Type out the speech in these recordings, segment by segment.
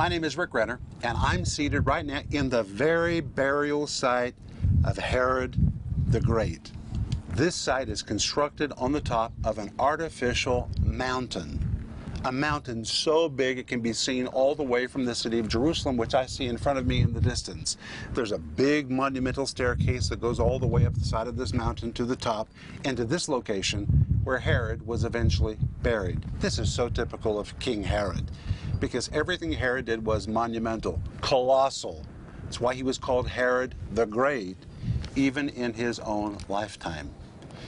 My name is Rick Renner, and I'm seated right now in the very burial site of Herod the Great. This site is constructed on the top of an artificial mountain. A mountain so big it can be seen all the way from the city of Jerusalem, which I see in front of me in the distance. There's a big monumental staircase that goes all the way up the side of this mountain to the top and to this location where Herod was eventually buried. This is so typical of King Herod because everything Herod did was monumental, colossal. That's why he was called Herod the Great, even in his own lifetime.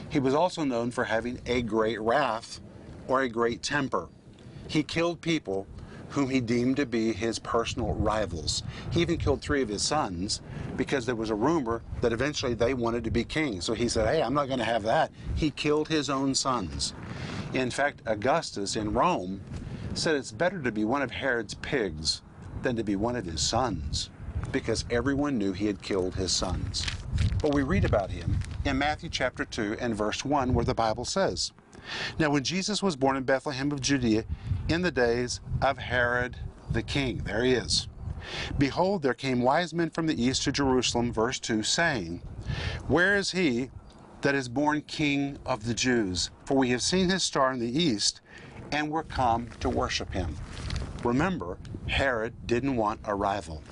He was also known for having a great wrath or a great temper. He killed people whom he deemed to be his personal rivals. He even killed three of his sons because there was a rumor that eventually they wanted to be king. So he said, Hey, I'm not going to have that. He killed his own sons. In fact, Augustus in Rome said it's better to be one of Herod's pigs than to be one of his sons because everyone knew he had killed his sons. But we read about him in Matthew chapter 2 and verse 1 where the Bible says, Now when Jesus was born in Bethlehem of Judea in the days of Herod the king, there he is. Behold, there came wise men from the east to Jerusalem, verse 2, saying, Where is he that is born king of the Jews? For we have seen his star in the east, and we're come to worship him. Remember, Herod didn't want a rival.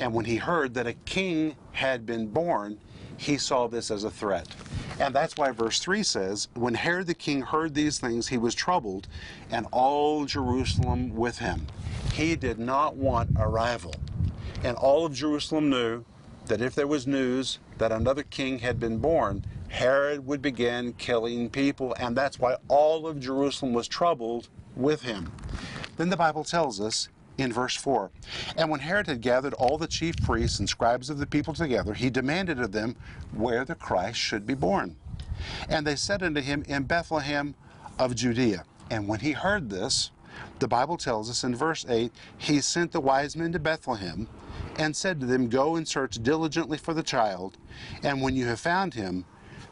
And when he heard that a king had been born, he saw this as a threat. And that's why verse 3 says, When Herod the king heard these things, he was troubled, and all Jerusalem with him. He did not want a rival. And all of Jerusalem knew that if there was news that another king had been born, Herod would begin killing people, and that's why all of Jerusalem was troubled with him. Then the Bible tells us in verse 4 And when Herod had gathered all the chief priests and scribes of the people together, he demanded of them where the Christ should be born. And they said unto him, In Bethlehem of Judea. And when he heard this, the Bible tells us in verse 8, he sent the wise men to Bethlehem and said to them, Go and search diligently for the child, and when you have found him,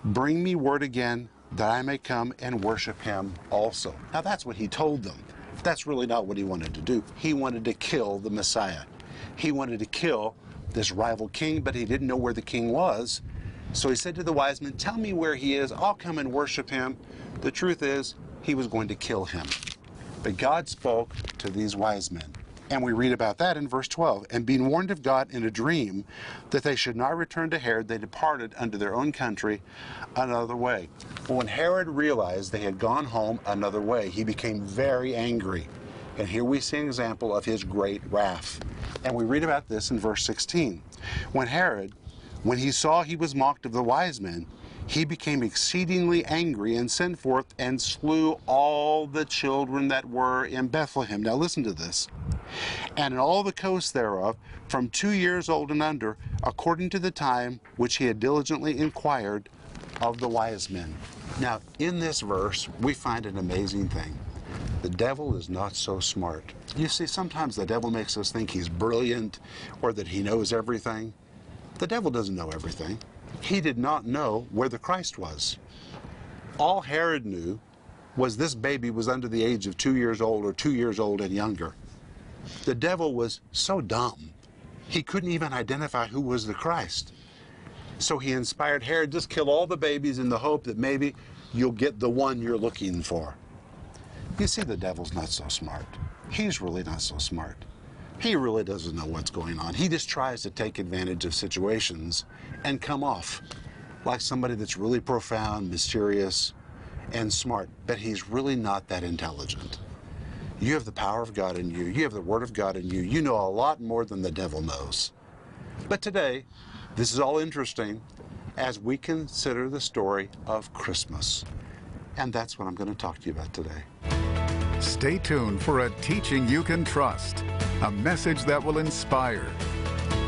bring me word again that I may come and worship him also. Now that's what he told them. That's really not what he wanted to do. He wanted to kill the Messiah. He wanted to kill this rival king, but he didn't know where the king was. So he said to the wise men, Tell me where he is. I'll come and worship him. The truth is, he was going to kill him. But God spoke to these wise men. And we read about that in verse 12. And being warned of God in a dream that they should not return to Herod, they departed unto their own country another way. Well, when Herod realized they had gone home another way, he became very angry. And here we see an example of his great wrath. And we read about this in verse 16. When Herod, when he saw he was mocked of the wise men, he became exceedingly angry and sent forth and slew all the children that were in Bethlehem. Now listen to this. And in all the coasts thereof, from two years old and under, according to the time which he had diligently inquired of the wise men. Now, in this verse, we find an amazing thing. The devil is not so smart. You see, sometimes the devil makes us think he's brilliant or that he knows everything. The devil doesn't know everything. He did not know where the Christ was. All Herod knew was this baby was under the age of two years old or two years old and younger. The devil was so dumb, he couldn't even identify who was the Christ. So he inspired Herod, just kill all the babies in the hope that maybe you'll get the one you're looking for. You see, the devil's not so smart. He's really not so smart. He really doesn't know what's going on. He just tries to take advantage of situations and come off like somebody that's really profound, mysterious, and smart, but he's really not that intelligent. You have the power of God in you. You have the Word of God in you. You know a lot more than the devil knows. But today, this is all interesting as we consider the story of Christmas. And that's what I'm going to talk to you about today. Stay tuned for a teaching you can trust, a message that will inspire,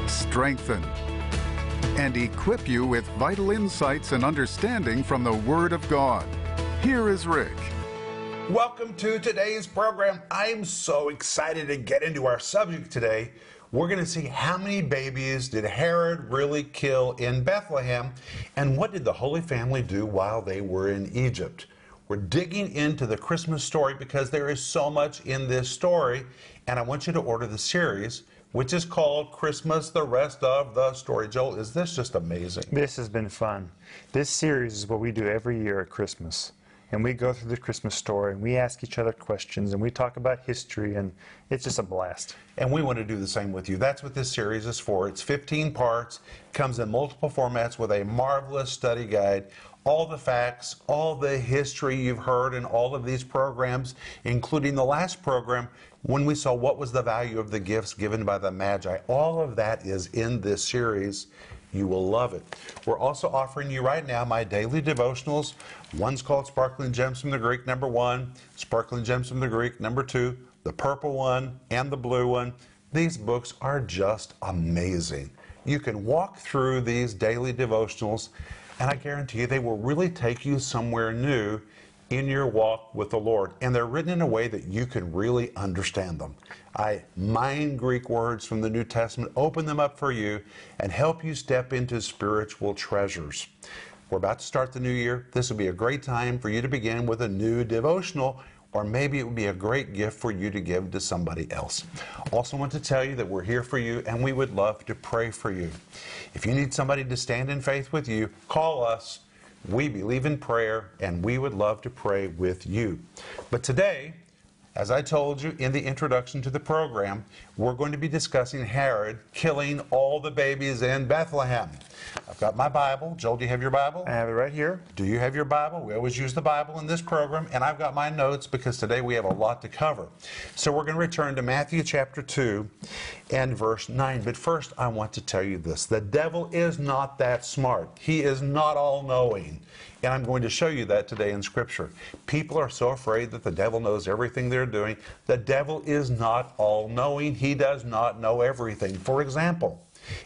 strengthen, and equip you with vital insights and understanding from the Word of God. Here is Rick. Welcome to today's program. I'm so excited to get into our subject today. We're going to see how many babies did Herod really kill in Bethlehem and what did the Holy Family do while they were in Egypt. We're digging into the Christmas story because there is so much in this story, and I want you to order the series, which is called Christmas, the rest of the story. Joel, is this just amazing? This has been fun. This series is what we do every year at Christmas. And we go through the Christmas story and we ask each other questions and we talk about history and it's just a blast. And we want to do the same with you. That's what this series is for. It's 15 parts, comes in multiple formats with a marvelous study guide. All the facts, all the history you've heard in all of these programs, including the last program when we saw what was the value of the gifts given by the Magi. All of that is in this series. You will love it. We're also offering you right now my daily devotionals. One's called Sparkling Gems from the Greek, number one, Sparkling Gems from the Greek, number two, the purple one, and the blue one. These books are just amazing. You can walk through these daily devotionals, and I guarantee you they will really take you somewhere new in your walk with the Lord. And they're written in a way that you can really understand them. I mine Greek words from the New Testament, open them up for you, and help you step into spiritual treasures. We're about to start the new year. This would be a great time for you to begin with a new devotional or maybe it would be a great gift for you to give to somebody else. Also, want to tell you that we're here for you and we would love to pray for you. If you need somebody to stand in faith with you, call us we believe in prayer and we would love to pray with you. But today, as I told you in the introduction to the program, we're going to be discussing Herod killing all the babies in Bethlehem. I've got my Bible. Joel, do you have your Bible? I have it right here. Do you have your Bible? We always use the Bible in this program, and I've got my notes because today we have a lot to cover. So we're going to return to Matthew chapter 2 and verse 9. But first, I want to tell you this the devil is not that smart, he is not all knowing. And I'm going to show you that today in Scripture. People are so afraid that the devil knows everything they're doing. The devil is not all knowing, he does not know everything. For example,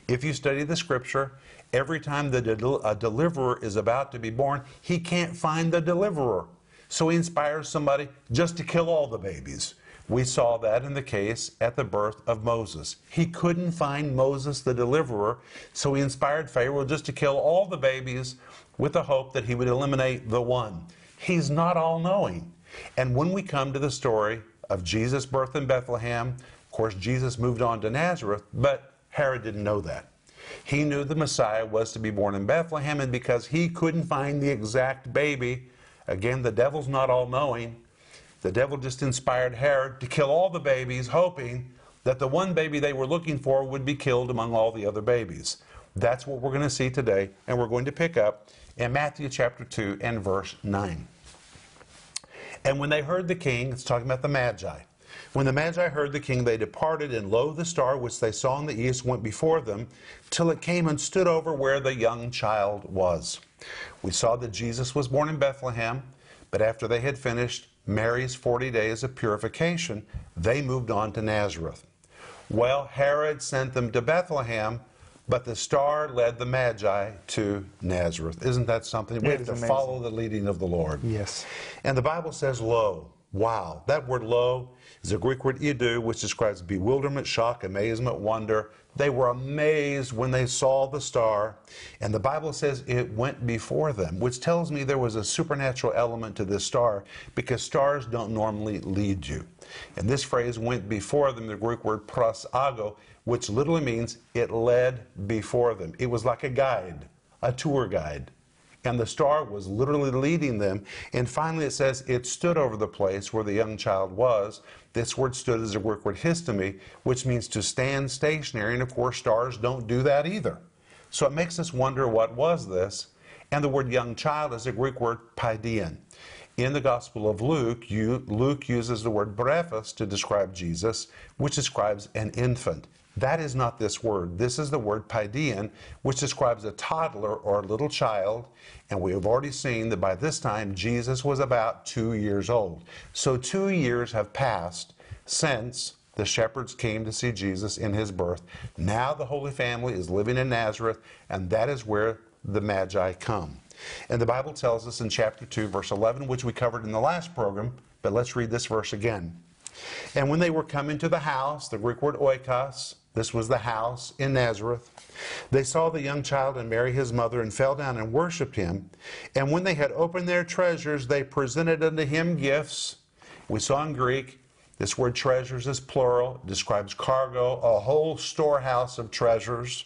if you study the Scripture, every time the a deliverer is about to be born, he can't find the deliverer. So he inspires somebody just to kill all the babies. We saw that in the case at the birth of Moses. He couldn't find Moses the deliverer, so he inspired Pharaoh just to kill all the babies with the hope that he would eliminate the one. He's not all knowing. And when we come to the story of Jesus' birth in Bethlehem, of course, Jesus moved on to Nazareth, but Herod didn't know that. He knew the Messiah was to be born in Bethlehem, and because he couldn't find the exact baby, again, the devil's not all knowing, the devil just inspired Herod to kill all the babies, hoping that the one baby they were looking for would be killed among all the other babies. That's what we're going to see today, and we're going to pick up in Matthew chapter 2 and verse 9. And when they heard the king, it's talking about the Magi. When the Magi heard the king, they departed, and lo, the star which they saw in the east went before them, till it came and stood over where the young child was. We saw that Jesus was born in Bethlehem, but after they had finished Mary's 40 days of purification, they moved on to Nazareth. Well, Herod sent them to Bethlehem but the star led the Magi to Nazareth. Isn't that something? We It have to amazing. follow the leading of the Lord. Yes. And the Bible says, lo. Wow. That word lo is a Greek word idou, which describes bewilderment, shock, amazement, wonder. They were amazed when they saw the star. And the Bible says it went before them, which tells me there was a supernatural element to this star because stars don't normally lead you. And this phrase went before them, the Greek word prosago, which literally means it led before them. It was like a guide, a tour guide and the star was literally leading them. And finally, it says it stood over the place where the young child was. This word stood is a Greek word histemi, which means to stand stationary. And of course, stars don't do that either. So it makes us wonder what was this? And the word young child is a Greek word paidion. In the Gospel of Luke, you, Luke uses the word brephos to describe Jesus, which describes an infant. That is not this word. This is the word paidion, which describes a toddler or a little child. And we have already seen that by this time Jesus was about two years old. So two years have passed since the shepherds came to see Jesus in his birth. Now the Holy Family is living in Nazareth, and that is where the Magi come. And the Bible tells us in chapter 2, verse 11, which we covered in the last program, but let's read this verse again. And when they were come into the house, the Greek word oikos, This was the house in Nazareth. They saw the young child and Mary his mother and fell down and worshiped him. And when they had opened their treasures, they presented unto him gifts. We saw in Greek, this word treasures is plural, describes cargo, a whole storehouse of treasures.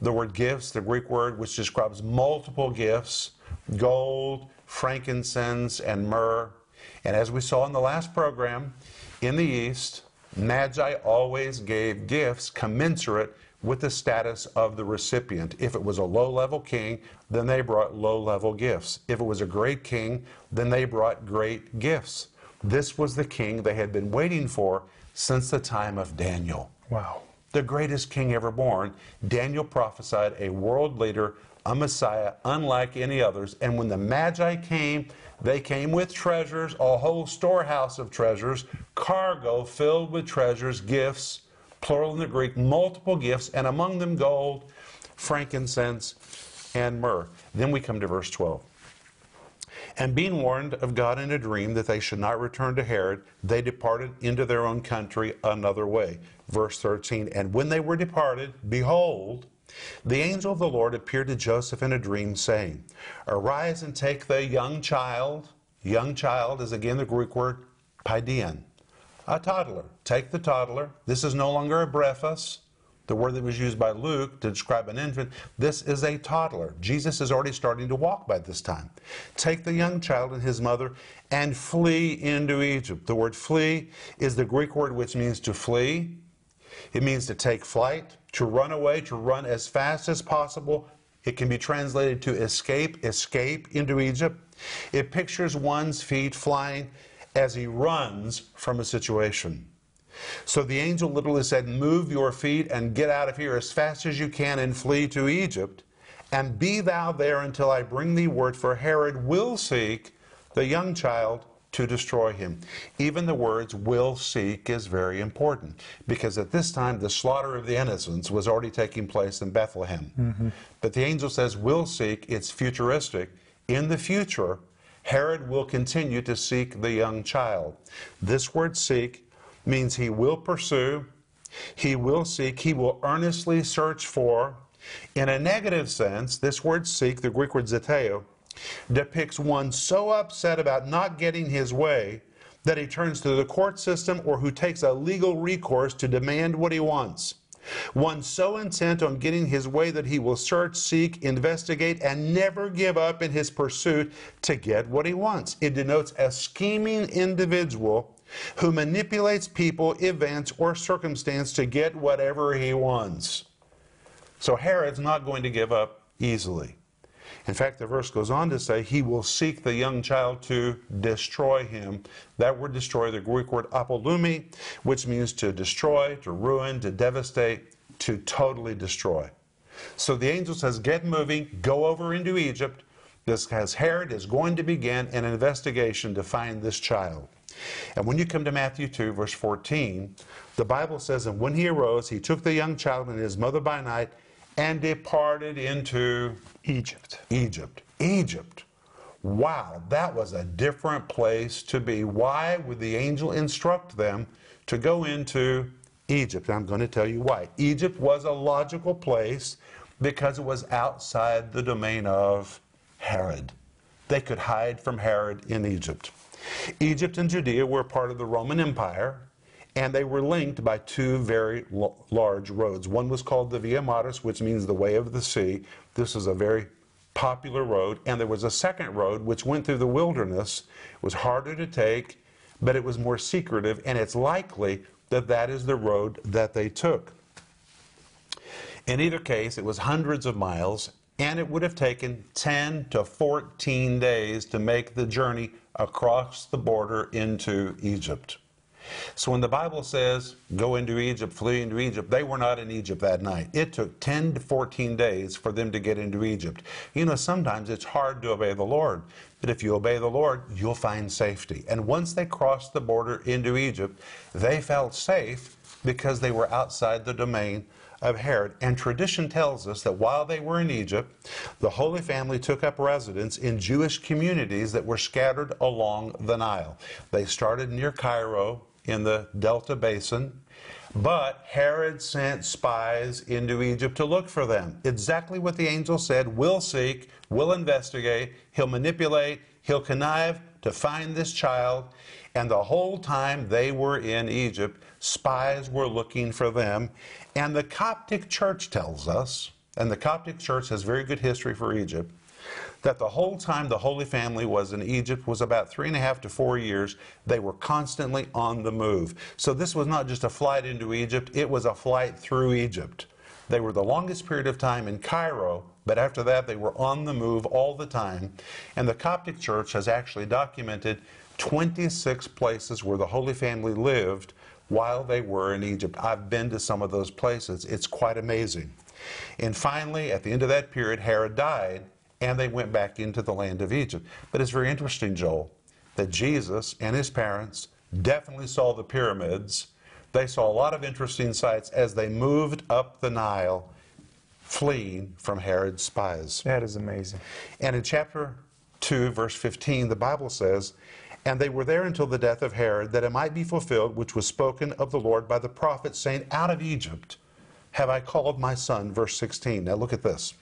The word gifts, the Greek word which describes multiple gifts, gold, frankincense, and myrrh. And as we saw in the last program, in the East, Magi always gave gifts commensurate with the status of the recipient. If it was a low level king, then they brought low level gifts. If it was a great king, then they brought great gifts. This was the king they had been waiting for since the time of Daniel. Wow. The greatest king ever born. Daniel prophesied a world leader, a Messiah, unlike any others. And when the Magi came, they came with treasures, a whole storehouse of treasures, cargo filled with treasures, gifts, plural in the Greek, multiple gifts, and among them gold, frankincense, and myrrh. Then we come to verse 12. And being warned of God in a dream that they should not return to Herod, they departed into their own country another way. Verse 13 And when they were departed, behold, the angel of the Lord appeared to Joseph in a dream, saying, Arise and take the young child. Young child is again the Greek word paidion, a toddler. Take the toddler. This is no longer a brephos, the word that was used by Luke to describe an infant. This is a toddler. Jesus is already starting to walk by this time. Take the young child and his mother and flee into Egypt. The word flee is the Greek word which means to flee. It means to take flight, to run away, to run as fast as possible. It can be translated to escape, escape into Egypt. It pictures one's feet flying as he runs from a situation. So the angel literally said, Move your feet and get out of here as fast as you can and flee to Egypt. And be thou there until I bring thee word, for Herod will seek the young child to destroy him. Even the words will seek is very important because at this time the slaughter of the innocents was already taking place in Bethlehem. Mm-hmm. But the angel says will seek, it's futuristic. In the future, Herod will continue to seek the young child. This word seek means he will pursue, he will seek, he will earnestly search for. In a negative sense, this word seek, the Greek word zeteo, depicts one so upset about not getting his way that he turns to the court system or who takes a legal recourse to demand what he wants. One so intent on getting his way that he will search, seek, investigate, and never give up in his pursuit to get what he wants. It denotes a scheming individual who manipulates people, events, or circumstance to get whatever he wants. So Herod's not going to give up easily. In fact, the verse goes on to say, He will seek the young child to destroy him. That word destroy, the Greek word apolumi, which means to destroy, to ruin, to devastate, to totally destroy. So the angel says, Get moving, go over into Egypt. This has Herod is going to begin an investigation to find this child. And when you come to Matthew 2, verse 14, the Bible says, And when he arose, he took the young child and his mother by night and departed into Egypt. Egypt. Egypt. Wow, that was a different place to be. Why would the angel instruct them to go into Egypt? I'm going to tell you why. Egypt was a logical place because it was outside the domain of Herod. They could hide from Herod in Egypt. Egypt and Judea were part of the Roman Empire, and they were linked by two very large roads. One was called the Via Maris, which means the way of the sea. This is a very popular road. And there was a second road which went through the wilderness. It was harder to take, but it was more secretive, and it's likely that that is the road that they took. In either case, it was hundreds of miles, and it would have taken 10 to 14 days to make the journey across the border into Egypt. So when the Bible says, go into Egypt, flee into Egypt, they were not in Egypt that night. It took 10 to 14 days for them to get into Egypt. You know, sometimes it's hard to obey the Lord, but if you obey the Lord, you'll find safety. And once they crossed the border into Egypt, they felt safe because they were outside the domain of Herod. And tradition tells us that while they were in Egypt, the Holy Family took up residence in Jewish communities that were scattered along the Nile. They started near Cairo, in the Delta Basin. But Herod sent spies into Egypt to look for them. Exactly what the angel said we'll seek, we'll investigate, he'll manipulate, he'll connive to find this child. And the whole time they were in Egypt, spies were looking for them. And the Coptic church tells us, and the Coptic church has very good history for Egypt, that the whole time the Holy Family was in Egypt was about three and a half to four years. They were constantly on the move. So this was not just a flight into Egypt, it was a flight through Egypt. They were the longest period of time in Cairo, but after that they were on the move all the time. And the Coptic Church has actually documented 26 places where the Holy Family lived while they were in Egypt. I've been to some of those places. It's quite amazing. And finally, at the end of that period, Herod died, and they went back into the land of Egypt. But it's very interesting, Joel, that Jesus and his parents definitely saw the pyramids. They saw a lot of interesting sights as they moved up the Nile, fleeing from Herod's spies. That is amazing. And in chapter 2, verse 15, the Bible says, And they were there until the death of Herod, that it might be fulfilled which was spoken of the Lord by the prophet, saying, Out of Egypt have I called my son. Verse 16. Now look at this.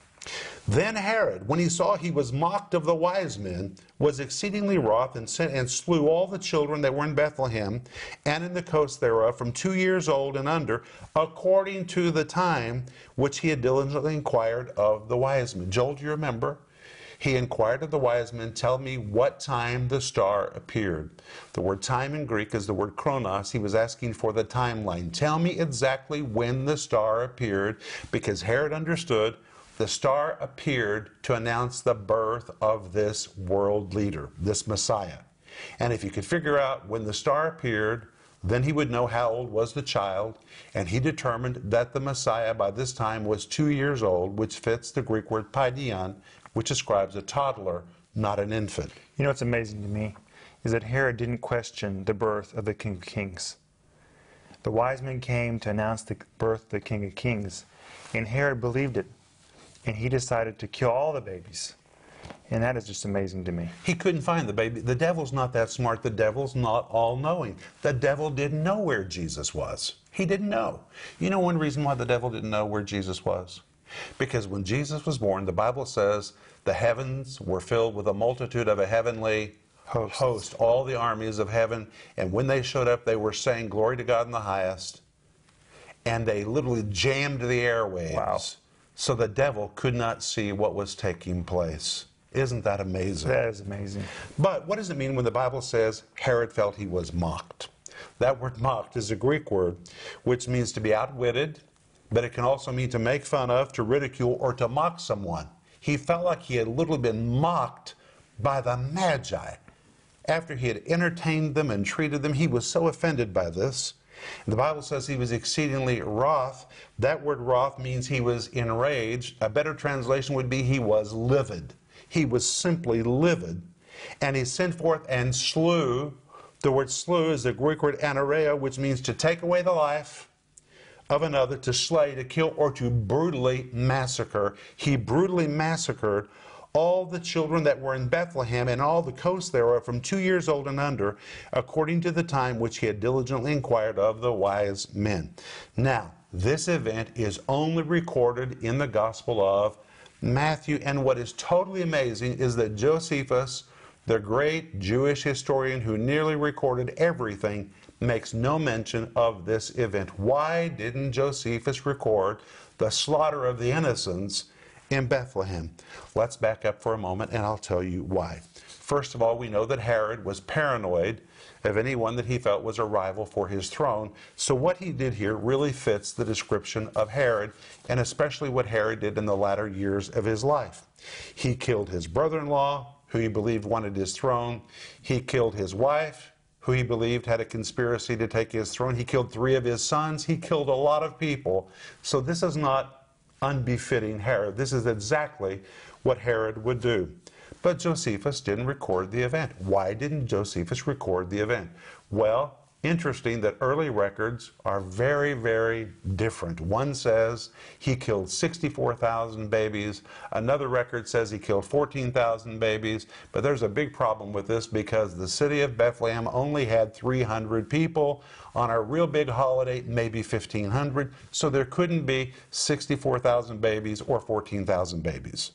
Then Herod, when he saw he was mocked of the wise men, was exceedingly wroth and sent and slew all the children that were in Bethlehem and in the coast thereof from two years old and under, according to the time which he had diligently inquired of the wise men. Joel, do you remember? He inquired of the wise men, Tell me what time the star appeared. The word time in Greek is the word chronos. He was asking for the timeline. Tell me exactly when the star appeared, because Herod understood the star appeared to announce the birth of this world leader, this Messiah. And if you could figure out when the star appeared, then he would know how old was the child, and he determined that the Messiah by this time was two years old, which fits the Greek word paidion, which describes a toddler, not an infant. You know what's amazing to me is that Herod didn't question the birth of the King of Kings. The wise men came to announce the birth of the King of Kings, and Herod believed it and he decided to kill all the babies. And that is just amazing to me. He couldn't find the baby. The devil's not that smart. The devil's not all knowing. The devil didn't know where Jesus was. He didn't know. You know one reason why the devil didn't know where Jesus was? Because when Jesus was born, the Bible says the heavens were filled with a multitude of a heavenly Hosts. host, all the armies of heaven. And when they showed up, they were saying, Glory to God in the highest. And they literally jammed the airwaves. Wow so the devil could not see what was taking place. Isn't that amazing? That is amazing. But what does it mean when the Bible says Herod felt he was mocked? That word mocked is a Greek word which means to be outwitted, but it can also mean to make fun of, to ridicule, or to mock someone. He felt like he had literally been mocked by the Magi. After he had entertained them and treated them, he was so offended by this the Bible says he was exceedingly wroth. That word wroth means he was enraged. A better translation would be he was livid. He was simply livid. And he sent forth and slew. The word slew is the Greek word anaireo, which means to take away the life of another, to slay, to kill, or to brutally massacre. He brutally massacred all the children that were in Bethlehem and all the coasts thereof from two years old and under, according to the time which he had diligently inquired of the wise men. Now, this event is only recorded in the Gospel of Matthew, and what is totally amazing is that Josephus, the great Jewish historian who nearly recorded everything, makes no mention of this event. Why didn't Josephus record the slaughter of the innocents in Bethlehem. Let's back up for a moment and I'll tell you why. First of all, we know that Herod was paranoid of anyone that he felt was a rival for his throne. So, what he did here really fits the description of Herod, and especially what Herod did in the latter years of his life. He killed his brother in law, who he believed wanted his throne. He killed his wife, who he believed had a conspiracy to take his throne. He killed three of his sons. He killed a lot of people. So, this is not unbefitting Herod. This is exactly what Herod would do. But Josephus didn't record the event. Why didn't Josephus record the event? Well, interesting that early records are very, very different. One says he killed 64,000 babies, another record says he killed 14,000 babies, but there's a big problem with this because the city of Bethlehem only had 300 people. On a real big holiday, maybe 1,500, so there couldn't be 64,000 babies or 14,000 babies.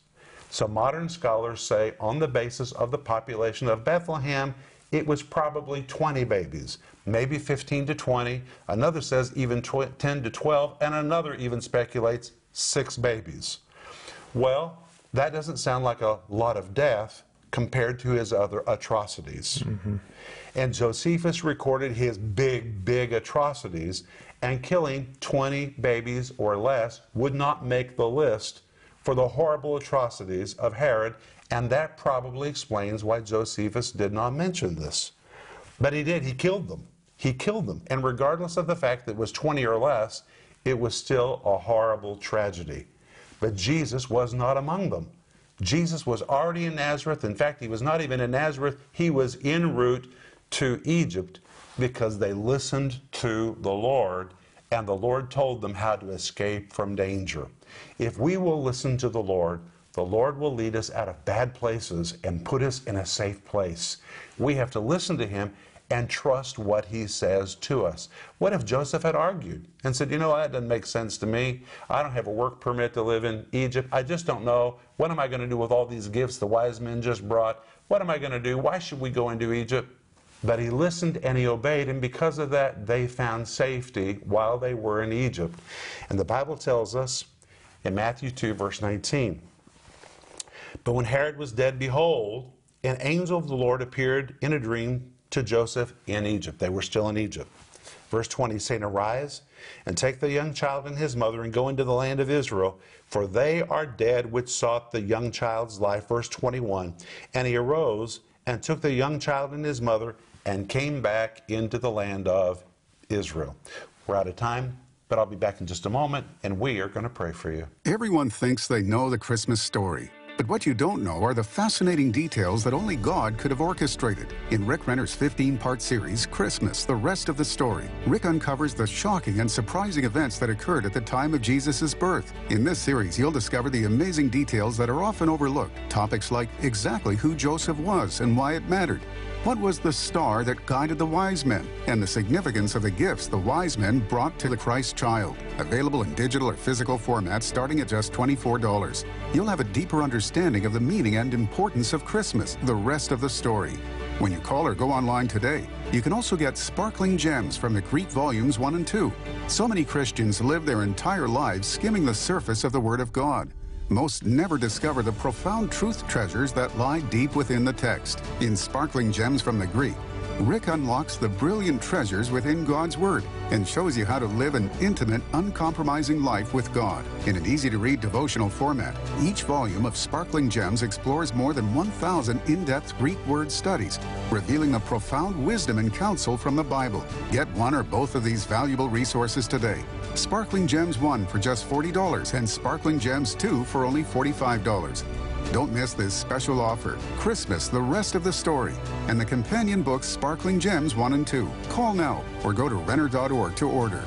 So modern scholars say, on the basis of the population of Bethlehem, it was probably 20 babies, maybe 15 to 20. Another says even 10 to 12, and another even speculates six babies. Well, that doesn't sound like a lot of death compared to his other atrocities. Mm-hmm. And Josephus recorded his big, big atrocities, and killing 20 babies or less would not make the list for the horrible atrocities of Herod, and that probably explains why Josephus did not mention this. But he did, he killed them. He killed them. And regardless of the fact that it was 20 or less, it was still a horrible tragedy. But Jesus was not among them. Jesus was already in Nazareth. In fact, he was not even in Nazareth, he was en route to Egypt because they listened to the Lord, and the Lord told them how to escape from danger. If we will listen to the Lord, the Lord will lead us out of bad places and put us in a safe place. We have to listen to Him and trust what He says to us. What if Joseph had argued and said, You know, that doesn't make sense to me. I don't have a work permit to live in Egypt. I just don't know. What am I going to do with all these gifts the wise men just brought? What am I going to do? Why should we go into Egypt? But he listened and he obeyed, and because of that, they found safety while they were in Egypt. And the Bible tells us in Matthew 2, verse 19. But when Herod was dead, behold, an angel of the Lord appeared in a dream to Joseph in Egypt. They were still in Egypt. Verse 20, saying, Arise and take the young child and his mother and go into the land of Israel, for they are dead which sought the young child's life. Verse 21, and he arose and took the young child and his mother and came back into the land of Israel. We're out of time. But I'll be back in just a moment, and we are going to pray for you. Everyone thinks they know the Christmas story. But what you don't know are the fascinating details that only God could have orchestrated. In Rick Renner's 15 part series, Christmas, the rest of the story, Rick uncovers the shocking and surprising events that occurred at the time of Jesus' birth. In this series, you'll discover the amazing details that are often overlooked. Topics like exactly who Joseph was and why it mattered, what was the star that guided the wise men and the significance of the gifts the wise men brought to the Christ child? Available in digital or physical formats starting at just $24. You'll have a deeper understanding of the meaning and importance of Christmas, the rest of the story. When you call or go online today, you can also get sparkling gems from the Greek volumes 1 and 2. So many Christians live their entire lives skimming the surface of the Word of God most never discover the profound truth treasures that lie deep within the text. In Sparkling Gems from the Greek, Rick unlocks the brilliant treasures within God's Word and shows you how to live an intimate, uncompromising life with God. In an easy to read devotional format, each volume of Sparkling Gems explores more than 1,000 in depth Greek word studies, revealing the profound wisdom and counsel from the Bible. Get one or both of these valuable resources today. Sparkling Gems 1 for just $40 and Sparkling Gems 2 for only $45. Don't miss this special offer. Christmas, the rest of the story, and the companion books Sparkling Gems 1 and 2. Call now or go to Renner.org to order.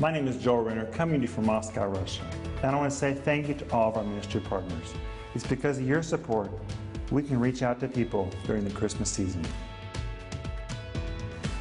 My name is Joel Renner, coming to you from Moscow, Russia. And I want to say thank you to all of our ministry partners. It's because of your support we can reach out to people during the Christmas season.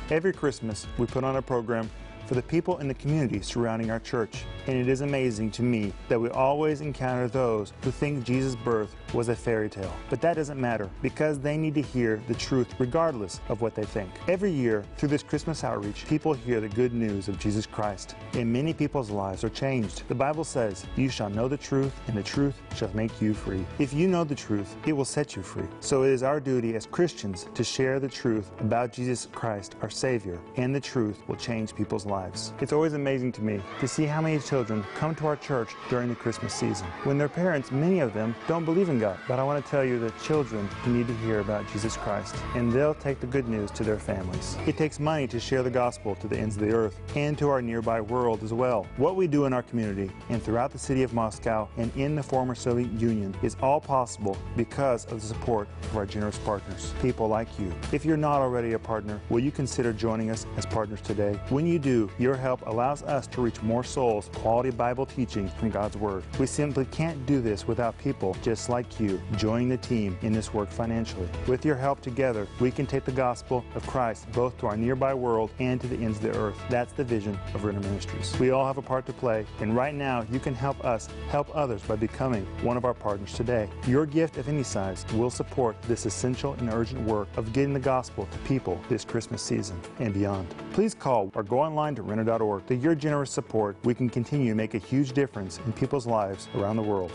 Every Christmas, we put on a program for the people in the community surrounding our church. And it is amazing to me that we always encounter those who think Jesus' birth was a fairy tale. But that doesn't matter because they need to hear the truth regardless of what they think. Every year, through this Christmas outreach, people hear the good news of Jesus Christ, and many people's lives are changed. The Bible says, You shall know the truth, and the truth shall make you free. If you know the truth, it will set you free. So it is our duty as Christians to share the truth about Jesus Christ, our Savior, and the truth will change people's lives. It's always amazing to me to see how many children come to our church during the Christmas season when their parents, many of them, don't believe in God up. But I want to tell you that children need to hear about Jesus Christ, and they'll take the good news to their families. It takes money to share the gospel to the ends of the earth and to our nearby world as well. What we do in our community and throughout the city of Moscow and in the former Soviet Union is all possible because of the support of our generous partners, people like you. If you're not already a partner, will you consider joining us as partners today? When you do, your help allows us to reach more souls, quality Bible teaching from God's Word. We simply can't do this without people just like you join the team in this work financially. With your help together, we can take the gospel of Christ both to our nearby world and to the ends of the earth. That's the vision of Renner Ministries. We all have a part to play, and right now you can help us help others by becoming one of our partners today. Your gift of any size will support this essential and urgent work of getting the gospel to people this Christmas season and beyond. Please call or go online to renner.org. Through your generous support, we can continue to make a huge difference in people's lives around the world.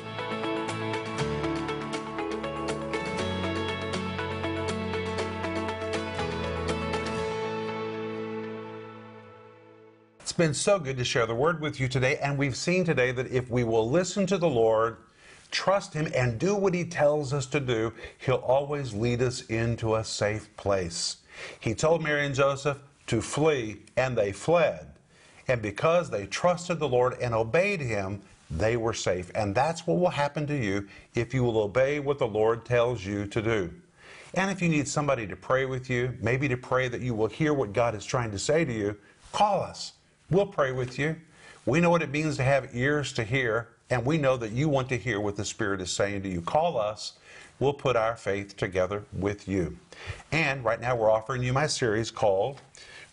Been so good to share the word with you today, and we've seen today that if we will listen to the Lord, trust Him, and do what He tells us to do, He'll always lead us into a safe place. He told Mary and Joseph to flee, and they fled. And because they trusted the Lord and obeyed Him, they were safe. And that's what will happen to you if you will obey what the Lord tells you to do. And if you need somebody to pray with you, maybe to pray that you will hear what God is trying to say to you, call us. We'll pray with you. We know what it means to have ears to hear, and we know that you want to hear what the Spirit is saying to you. Call us. We'll put our faith together with you. And right now, we're offering you my series called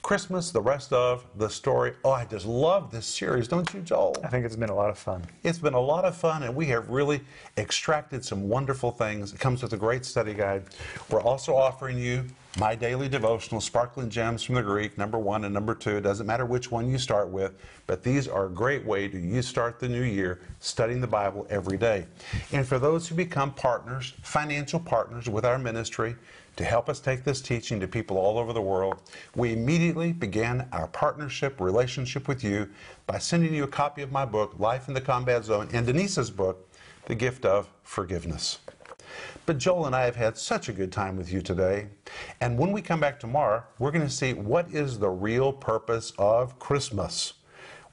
Christmas, the rest of the story. Oh, I just love this series, don't you, Joel? I think it's been a lot of fun. It's been a lot of fun, and we have really extracted some wonderful things. It comes with a great study guide. We're also offering you my daily devotional, Sparkling Gems from the Greek, number one and number two. It doesn't matter which one you start with, but these are a great way to you start the new year studying the Bible every day. And for those who become partners, financial partners with our ministry, to help us take this teaching to people all over the world, we immediately began our partnership relationship with you by sending you a copy of my book, Life in the Combat Zone, and Denise's book, The Gift of Forgiveness. But Joel and I have had such a good time with you today. And when we come back tomorrow, we're going to see what is the real purpose of Christmas.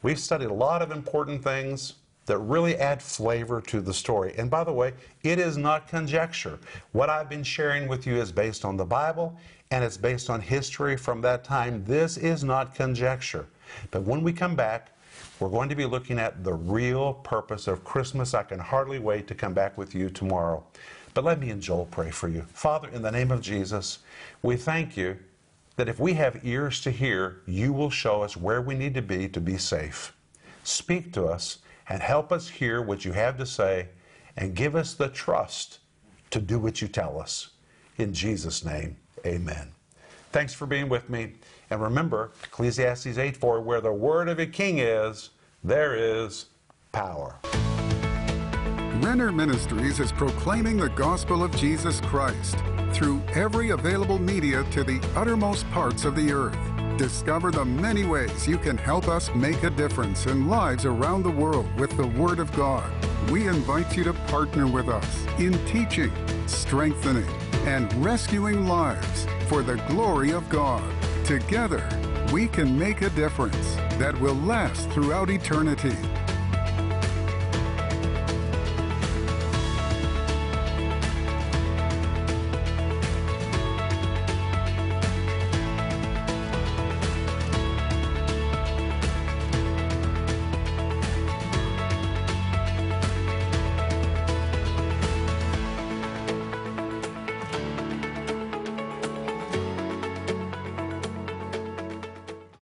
We've studied a lot of important things that really add flavor to the story. And by the way, it is not conjecture. What I've been sharing with you is based on the Bible and it's based on history from that time. This is not conjecture. But when we come back, we're going to be looking at the real purpose of Christmas. I can hardly wait to come back with you tomorrow. But let me and Joel pray for you. Father, in the name of Jesus, we thank you that if we have ears to hear, you will show us where we need to be to be safe. Speak to us and help us hear what you have to say and give us the trust to do what you tell us. In Jesus' name, amen. Thanks for being with me. And remember, Ecclesiastes 8 4, where the word of a king is, there is power. Renner Ministries is proclaiming the gospel of Jesus Christ through every available media to the uttermost parts of the earth. Discover the many ways you can help us make a difference in lives around the world with the Word of God. We invite you to partner with us in teaching, strengthening, and rescuing lives for the glory of God. Together, we can make a difference that will last throughout eternity.